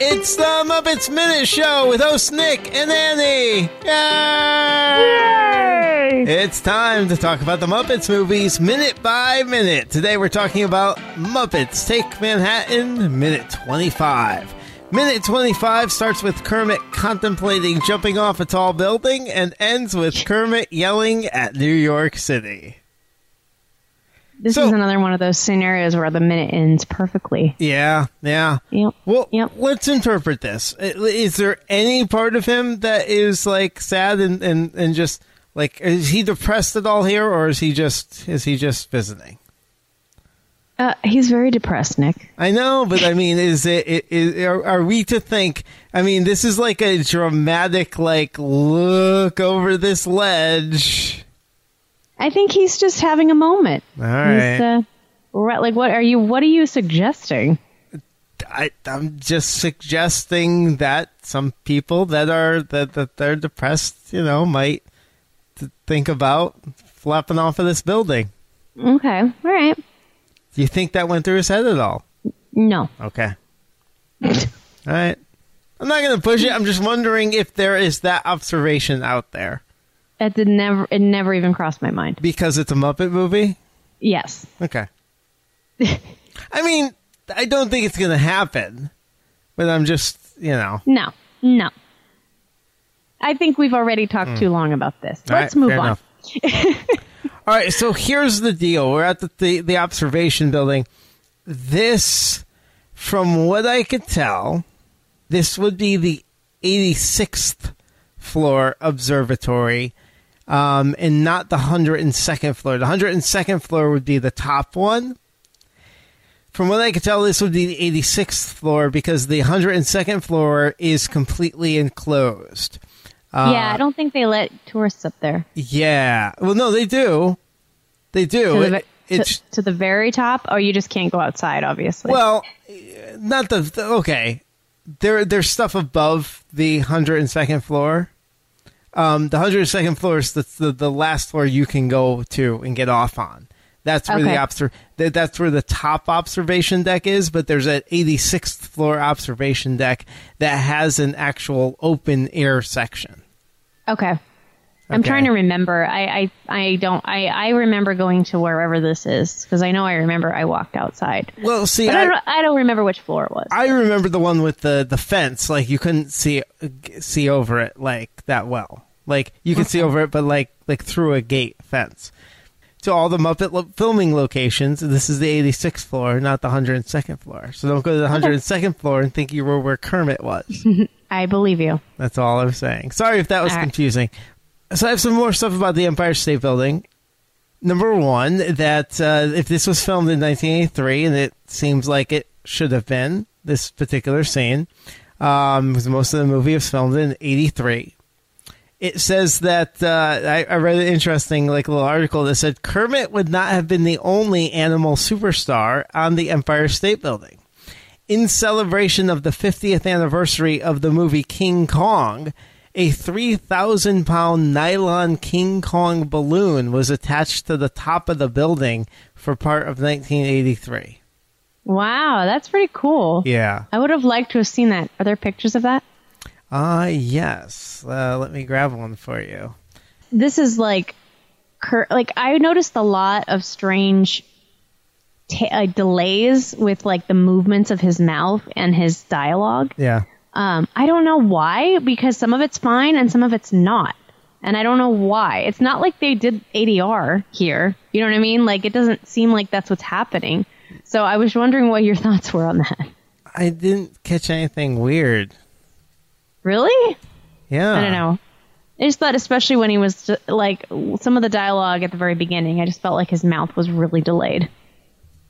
It's the Muppets Minute Show with host Nick and Annie. Yay! It's time to talk about the Muppets movies minute by minute. Today we're talking about Muppets Take Manhattan, minute 25. Minute 25 starts with Kermit contemplating jumping off a tall building and ends with Kermit yelling at New York City. This So- is another one of those scenarios where the minute ends perfectly. Yeah, yeah. Yep. Well, Yep. let's interpret this. Is there any part of him that is like sad and, and, and just like is he depressed at all here, or is he just is he just visiting? Uh, he's very depressed, Nick. I know, but I mean, is it is, are, are we to think? I mean, this is like a dramatic like look over this ledge. I think he's just having a moment. All right. He's, uh, like, what are you? What are you suggesting? I, I'm just suggesting that some people that are that that they're depressed, you know, might th- think about flapping off of this building. Okay, all right. Do you think that went through his head at all? No, Okay. all right. I'm not going to push it. I'm just wondering if there is that observation out there that did never. It never even crossed my mind. because it's a Muppet movie. Yes. Okay. I mean, I don't think it's going to happen, but I'm just, you know. No. No. I think we've already talked hmm. too long about this. All Let's right, move on. All right, so here's the deal. We're at the, the, the observation building. This, from what I could tell, this would be the 86th floor observatory um, and not the 102nd floor. The 102nd floor would be the top one. From what I could tell, this would be the 86th floor because the 102nd floor is completely enclosed. yeah, I don't think they let tourists up there. Yeah. Well, no, they do. They do. To the, It- it's to, to the very top. Oh, you just can't go outside, obviously. well, not the, the okay. There, there's stuff above the hundred and second floor. Um, the hundred and second floor is the, the the last floor you can go to and get off on. That's where the Okay. obser- that, that's where the top observation deck is. But there's an 86th floor observation deck that has an actual open air section. Okay. I'm trying to remember. I, I, I don't. I, I remember going to wherever this is because I know I remember I walked outside, Well, see, but I, don't. I don't remember which floor it was. I remember the one with the the fence. Like you couldn't see see over it like that well. Like you could see over it, but like like through a gate fence. To all the Muppet lo- filming locations, this is the 86th floor, not the 102nd floor. So don't go to the 102nd floor and think you were where Kermit was. I believe you. That's all I'm saying. Sorry if that was All right. So I have some more stuff about the Empire State Building. Number one, that uh, if this was filmed in 1983, and it seems like it should have been this particular scene, um, because most of the movie was filmed in '83. It says that uh, I, I read an interesting, like little article that said Kermit would not have been the only animal superstar on the Empire State Building in celebration of the 50th anniversary of the movie King Kong, a 3,000 pound nylon King Kong balloon was attached to the top of the building for part of 1983. Wow, that's pretty cool. Yeah. I would have liked to have seen that. Are there pictures of that? Ah, yes. Uh, let me grab one for you. This is like, cur- like I noticed a lot of strange ta- uh, delays with like the movements of his mouth and his dialogue. Yeah. Um, I don't know why, because some of it's fine and some of it's not. And I don't know why. It's not like they did ADR here. You know what I mean? Like, it doesn't seem like that's what's happening. So I was wondering what your thoughts were on that. I didn't catch anything weird. Really? Yeah. I don't know. I just thought, especially when he was like some of the dialogue at the very beginning, I just felt like his mouth was really delayed.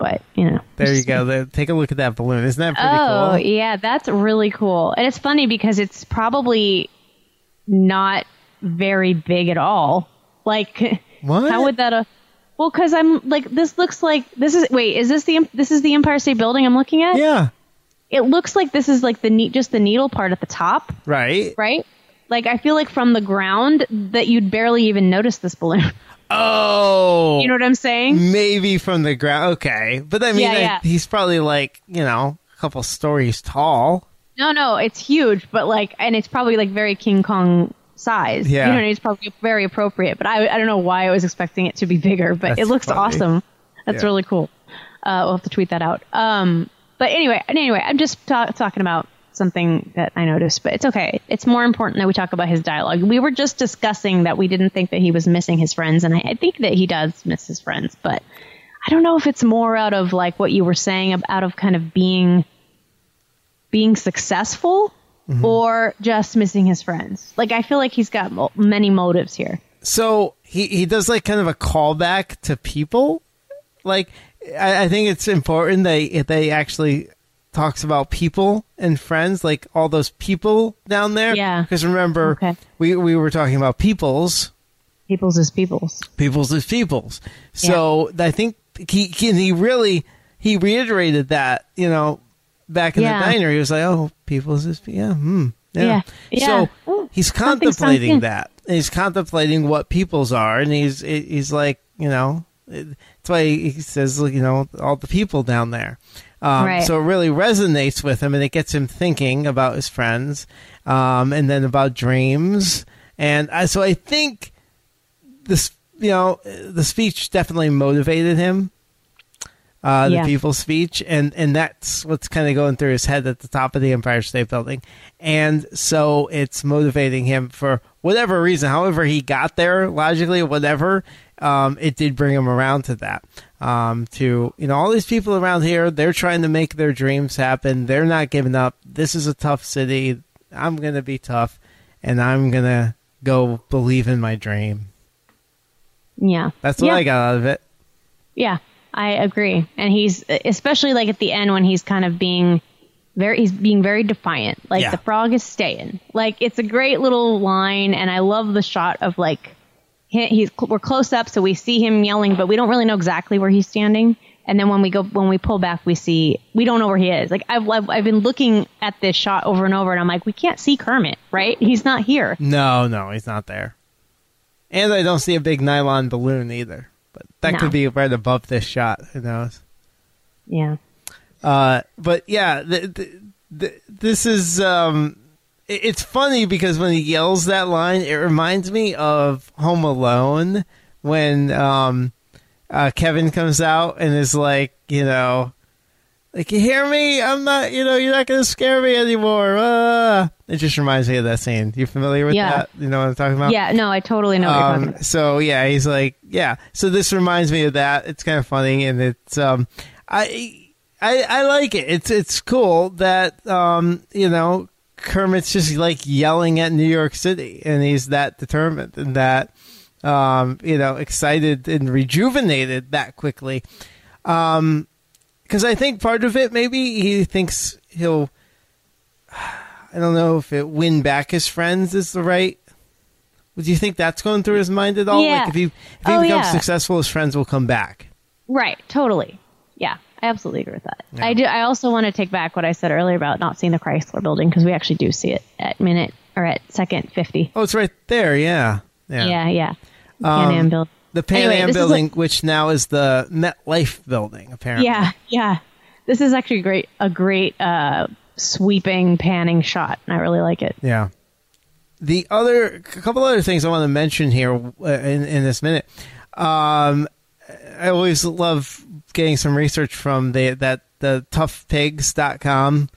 But, you know. There you go. There, take a look at that balloon. Isn't that pretty Oh, cool? yeah, that's really cool. And it's funny because it's probably not very big at all. Like, What? how would that? Uh, well, because I'm like, this looks like this is. Wait, is this the this is the Empire State Building I'm looking at? Yeah. It looks like this is like the neat, just the needle part at the top, Right. right? Like I feel like from the ground that you'd barely even notice this balloon. Oh, You know what I'm saying? maybe from the ground. Okay, but I mean, Yeah, I- he's probably like you know a couple stories tall. No, no, it's huge, but like, and it's probably like very King Kong size. Yeah. You know, it's probably very appropriate. But I, I don't know why I was expecting it to be bigger, but That's it looks funny. awesome. That's Yeah. really cool. Uh, we'll have to tweet that out. Um, but anyway, anyway, I'm just ta- talking about something that I noticed, but it's okay. It's more important that we talk about his dialogue. We were just discussing that we didn't think that he was missing his friends, and I, I think that he does miss his friends, but I don't know if it's more out of like what you were saying, out of kind of being being successful mm-hmm. or just missing his friends. Like I feel like he's got mo- many motives here. So he he does like kind of a callback to people. Like I, I think it's important that they actually talks about people and friends, like all those people down there. Yeah. Because remember, Okay. we we were talking about peoples. People's is people's. people's is people's. So I think he, he he really he reiterated that you know back in Yeah. the diner he was like oh people's is yeah hmm yeah. Yeah. Yeah. So Ooh, he's contemplating that. He's contemplating what people's are, and he's he's like you know that's why he says you know all the people down there. Um, Right. So it really resonates with him, and it gets him thinking about his friends, um, and then about dreams. And I, so I think this, you know, the speech definitely motivated him. Uh, the Yeah. people's speech, and and that's what's kind of going through his head at the top of the Empire State Building, and so it's motivating him for whatever reason, however he got there, logically, whatever. Um, it did bring him around to that. Um, to you know, all these people around here, they're trying to make their dreams happen. They're not giving up. This is a tough city. I'm gonna be tough, and I'm gonna go believe in my dream. Yeah. That's what yeah. I got out of it. Yeah, I agree. And he's especially like at the end when he's kind of being very he's being very defiant. Like Yeah. the frog is staying. Like it's a great little line and I love the shot of like he, he's we're close up so we see him yelling but we don't really know exactly where he's standing. And then when we go when we pull back we see we don't know where he is. Like I've I've, I've been looking at this shot over and over and I'm like we can't see Kermit, right? He's not here. No, no, he's not there. And I don't see a big nylon balloon either. But that No. could be right above this shot. Who knows? Yeah. Uh, but yeah, the, the, the, this is. Um, it's funny because when he yells that line, it reminds me of Home Alone when um, uh, Kevin comes out and is like, you know, like you hear me? I'm not. You know, you're not going to scare me anymore. Uh. It just reminds me of that scene. You familiar with Yeah. that? You know what I'm talking about? Yeah, no, I totally know what you're talking Um, so yeah, he's like, yeah. So this reminds me of that. It's kind of funny, and it's um, I, I, I like it. It's it's cool that um, you know, Kermit's just like yelling at New York City, and he's that determined and that um, you know, excited and rejuvenated that quickly. Um, because I think part of it maybe he thinks he'll. I don't know if it win back his friends is the right. Do you think that's going through his mind at all? Yeah. Like if he if he Oh, becomes yeah. successful, his friends will come back. Right, totally. Yeah, I absolutely agree with that. I do. I also want to take back what I said earlier about not seeing the Chrysler Building because we actually do see it at minute or at second fifty. Oh, it's right there. Yeah, yeah. Yeah, yeah. The Um, Pan Am Building. The Pan Anyway, Am building, which now is the MetLife building, apparently. Yeah, yeah. This is actually great. A great uh, sweeping panning shot. And I really like it. Yeah. The other, a couple other things I want to mention here uh, in, in this minute. Um, I always love getting some research from the that the toughpigs.com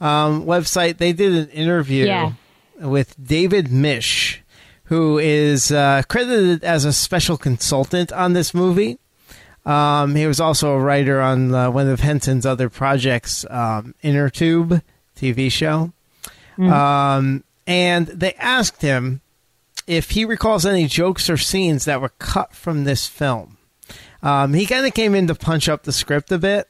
um, website. They did an interview Yeah. with David Misch, who is uh, credited as a special consultant on this movie. Um, he was also a writer on uh, one of Henson's other projects, um, Inner Tube TV show. Um, and they asked him if he recalls any jokes or scenes that were cut from this film. Um, he kind of came in to punch up the script a bit.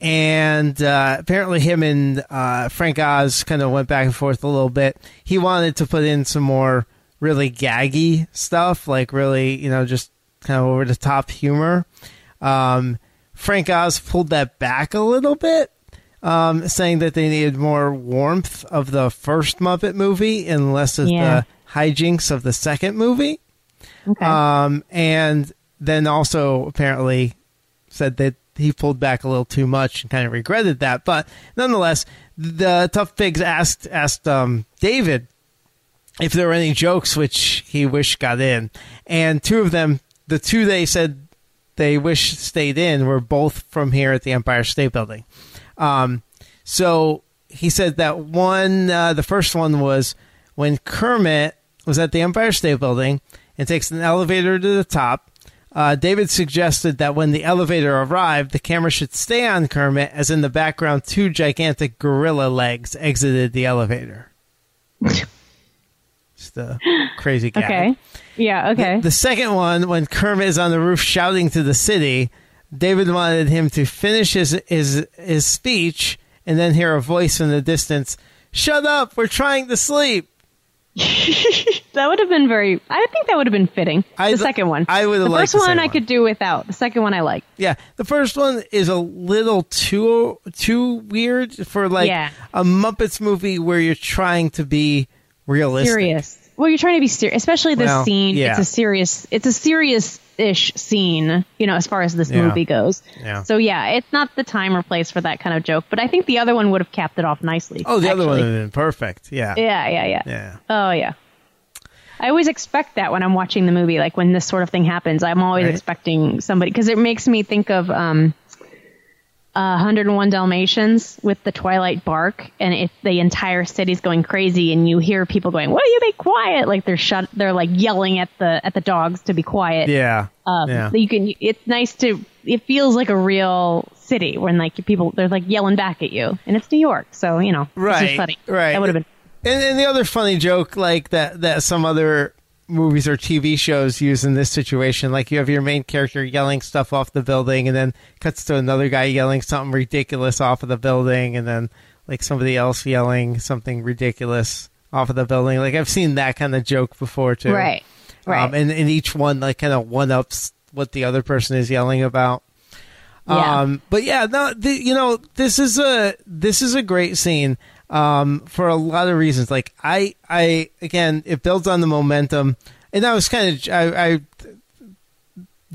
And uh, apparently, him and uh, Frank Oz kind of went back and forth a little bit. He wanted to put in some more really gaggy stuff, like really, you know, just kind of over the top humor. Um, Frank Oz pulled that back a little bit, um, saying that they needed more warmth of the first Muppet movie and less of Yeah. the hijinks of the second movie. Okay. Um, and then also apparently said that he pulled back a little too much and kind of regretted that. But nonetheless, the Tough Pigs asked asked um, David if there were any jokes which he wished got in, and two of them, the two they said they wish stayed in, were both from here at the Empire State Building. Um, so he said that one, uh, the first one was when Kermit was at the Empire State Building and takes an elevator to the top. Uh, David suggested that when the elevator arrived, the camera should stay on Kermit, as in the background, two gigantic gorilla legs exited the elevator. Just a crazy guy. okay. Yeah. Okay. The second one, when Kermit is on the roof shouting to the city, David wanted him to finish his his his speech and then hear a voice in the distance. Shut up! We're trying to sleep. That would have been very. I think that would have been fitting. I- the second one. I would have The liked first the one I one. could do without. The second one I like. Yeah, the first one is a little too too weird for like Yeah. a Muppets movie where you're trying to be realistic. Serious. Well, you're trying to be serious, especially this Well, scene. yeah. It's a serious. It's a serious-ish scene. You know, as far as this Yeah. movie goes. Yeah. So yeah, it's not the time or place for that kind of joke. But I think the other one would have capped it off nicely. Oh, the other one would have been perfect. Yeah. Yeah, yeah, yeah. Yeah. Oh yeah. I always expect that when I'm watching the movie, like when this sort of thing happens, I'm always Right. expecting somebody because it makes me think of um, uh, 101 Dalmatians with the Twilight bark, and if the entire city's going crazy, and you hear people going, "Will you be quiet?" Like they're shut, they're like yelling at the at the dogs to be quiet. Yeah. Um, yeah. You can. It's nice to. It feels like a real city when like people they're like yelling back at you, and it's New York, so you know, it's Right, just funny. right. That would have been. And, and the other funny joke, like that, that some other movies or TV shows use in this situation, like you have your main character yelling stuff off the building, and then cuts to another guy yelling something ridiculous off of the building, and then like somebody else yelling something ridiculous off of the building. Like I've seen that kind of joke before too. Right. Right. Um, and, and each one like kind of one ups what the other person is yelling about. Yeah. Um, but yeah, no, the, you know, this is a this is a great scene um, for a lot of reasons. Like I, I again, it builds on the momentum, and I was kind of I, I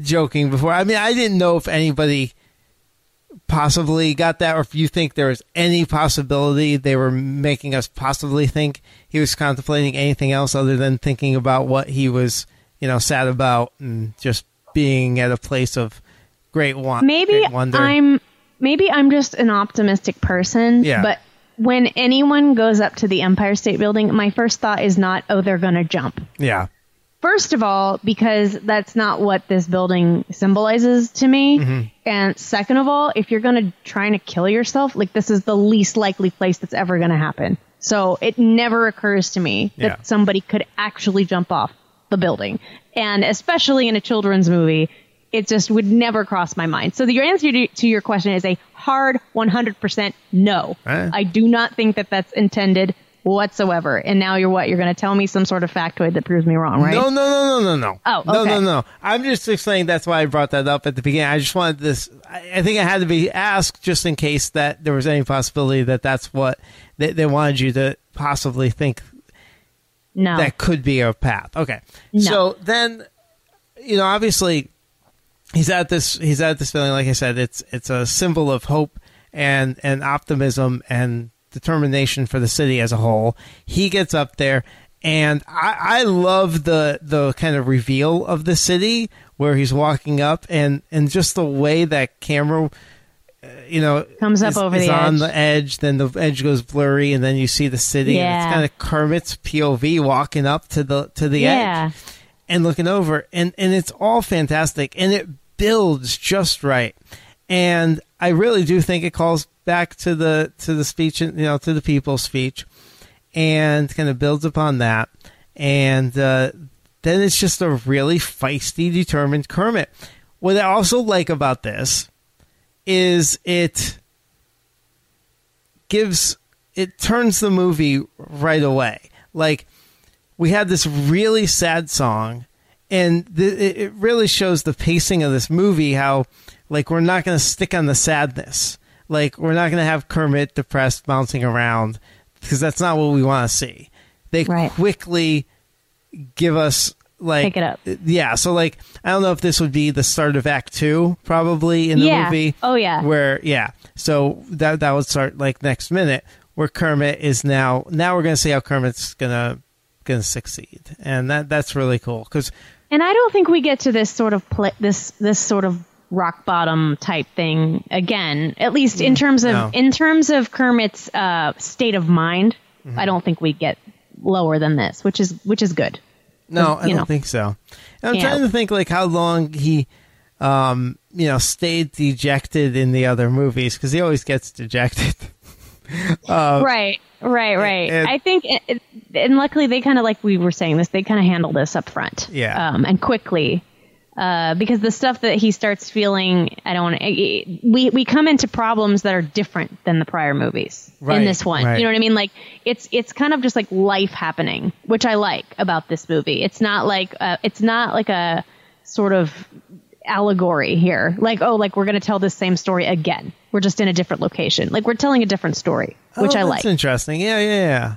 joking before. I mean, I didn't know if anybody possibly got that, or if you think there was any possibility they were making us possibly think he was contemplating anything else other than thinking about what he was, you know, sad about and just being at a place of great want, maybe great wonder. I'm maybe I'm just an optimistic person. Yeah. But when anyone goes up to the Empire State Building, my first thought is not, oh, they're going to jump. yeah, First of all, because that's not what this building symbolizes to me. Mm-hmm. And second of all, if you're going to try to kill yourself, like this is the least likely place that's ever going to happen. So it never occurs to me that Yeah. somebody could actually jump off the building. And especially in a children's movie, it just would never cross my mind. So the answer to, to your question is a hard 100% no. Eh. I do not think that that's intended whatsoever. And now you're what? You're going to tell me some sort of factoid that proves me wrong, right? No, no, no, no, no, no. Oh, no, okay. no, no. I'm just explaining. That's why I brought that up at the beginning. I just wanted this. I, I think it had to be asked just in case that there was any possibility that that's what they, they wanted you to possibly think No. that could be a path. Okay. No. So then, you know, obviously, he's at this. He's at this feeling. Like I said, it's it's a symbol of hope and and optimism and determination for the city as a whole. He gets up there, and I, I love the the kind of reveal of the city where he's walking up, and and just the way that camera. uh, You know, Comes up is- over is the on edge. the edge. Then the edge goes blurry, and then you see the city. And it's kind of Kermit's POV walking up to the to the yeah. edge and looking over and and it's all fantastic and it builds just right. And i really do think it calls back to the to the speech you know to the people's speech and kind of builds upon that. And uh, then it's just a really feisty determined kermit. What i also like about this is it gives it turns the movie right away. Like we had this really sad song and th- it really shows the pacing of this movie how like we're not going to stick on the sadness like we're not going to have kermit depressed bouncing around because that's not what we want to see they Right. quickly give us like Pick it up. Yeah, so like I don't know if this would be the start of Act Two, probably in the Yeah. movie. Oh, yeah. Where yeah, so that that would start like next minute. Where Kermit is now. Now we're gonna see how Kermit's gonna gonna succeed, and that that's really cool because And I don't think we get to this sort of pl- this this sort of rock bottom type thing again. At least in terms of No. in terms of Kermit's uh, state of mind, I don't think we get lower than this, which is which is good. No, I don't know. think so. And I'm Yeah. trying to think like how long he, um, you know, stayed dejected in the other movies because he always gets dejected. right, right, right. and- I think, it, it- and luckily they kind of like we were saying this, they kind of handle this up front, Yeah. um, and quickly. Uh, because the stuff that he starts feeling, I don't want to. We we come into problems that are different than the prior movies Right, in this one. right. You know what I mean? Like it's it's kind of just like life happening, which I like about this movie. It's not like uh, it's not like a sort of allegory here. Like oh, like we're going to tell this same story again. We're just in a different location. Like we're telling a different story, which Oh, I that's like. interesting. Yeah, yeah, yeah.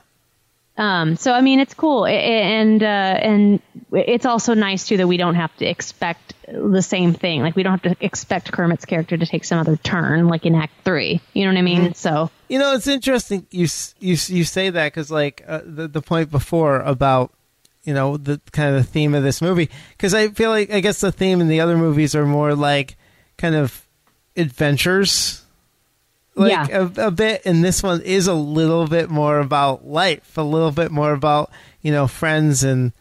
Um, so I mean, it's cool, and uh, and it's also nice too that we don't have to expect the same thing. Like we don't have to expect Kermit's character to take some other turn, like in Act Three. You know what I mean? Mm-hmm. So You know, it's interesting you you you say that because like uh, the the point before about you know the kind of the theme of this movie because I feel like I guess the theme in the other movies are more like kind of adventures. Like Yeah. a, a bit, and this one is a little bit more about life, a little bit more about you know friends and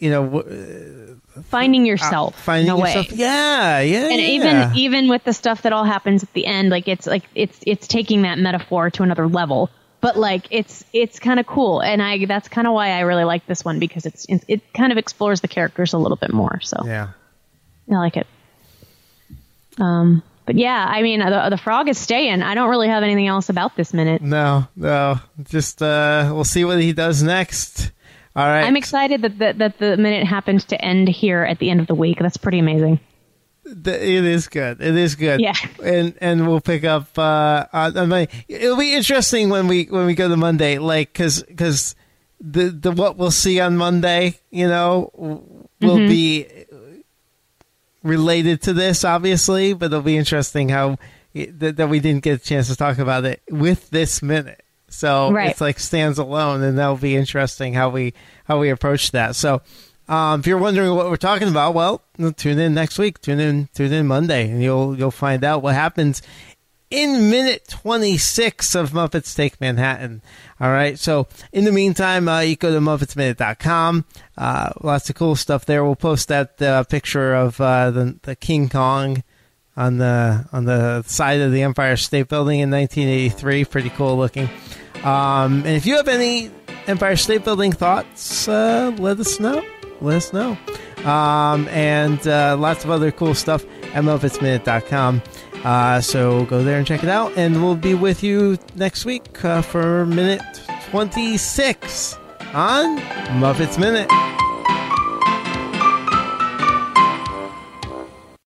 you know w- finding yourself, Uh, finding in a yourself. way. Yeah, yeah, And yeah. even even with the stuff that all happens at the end, like it's like it's it's taking that metaphor to another level. But like it's it's kind of cool, and I that's kind of why I really like this one because it's it, it kind of explores the characters a little bit more. So yeah. I like it. Um, but yeah, I mean, the, the frog is staying. I don't really have anything else about this minute. No, no. Just uh we'll see what he does next. All right. I'm excited that the, that the minute happened to end here at the end of the week. That's pretty amazing. It is good. It is good. Yeah. And and we'll pick up uh on, on Monday. It'll be interesting when we when we go to Monday like cuz cuz the the what we'll see on Monday, you know, will Mm-hmm. be related to this obviously, but it'll be interesting how that, that we didn't get a chance to talk about it with this minute. So Right. it's like stands alone, and that'll be interesting how we how we approach that. So um, if you're wondering what we're talking about, well, tune in next week. Tune in tune in Monday, and you'll you'll find out what happens in minute 26 of Muppets Take Manhattan. All right. So in the meantime, uh, you go to MuppetsMinute.com. Uh, lots of cool stuff there. We'll post that uh, picture of uh, the, the King Kong on the on the side of the Empire State Building in 1983. Pretty cool looking. Um, and if you have any Empire State Building thoughts, uh, let us know. Let us know. Um, and uh, lots of other cool stuff at MuppetsMinute.com. Uh, so go there and check it out. And we'll be with you next week uh, for minute 26 on Muppets Minute.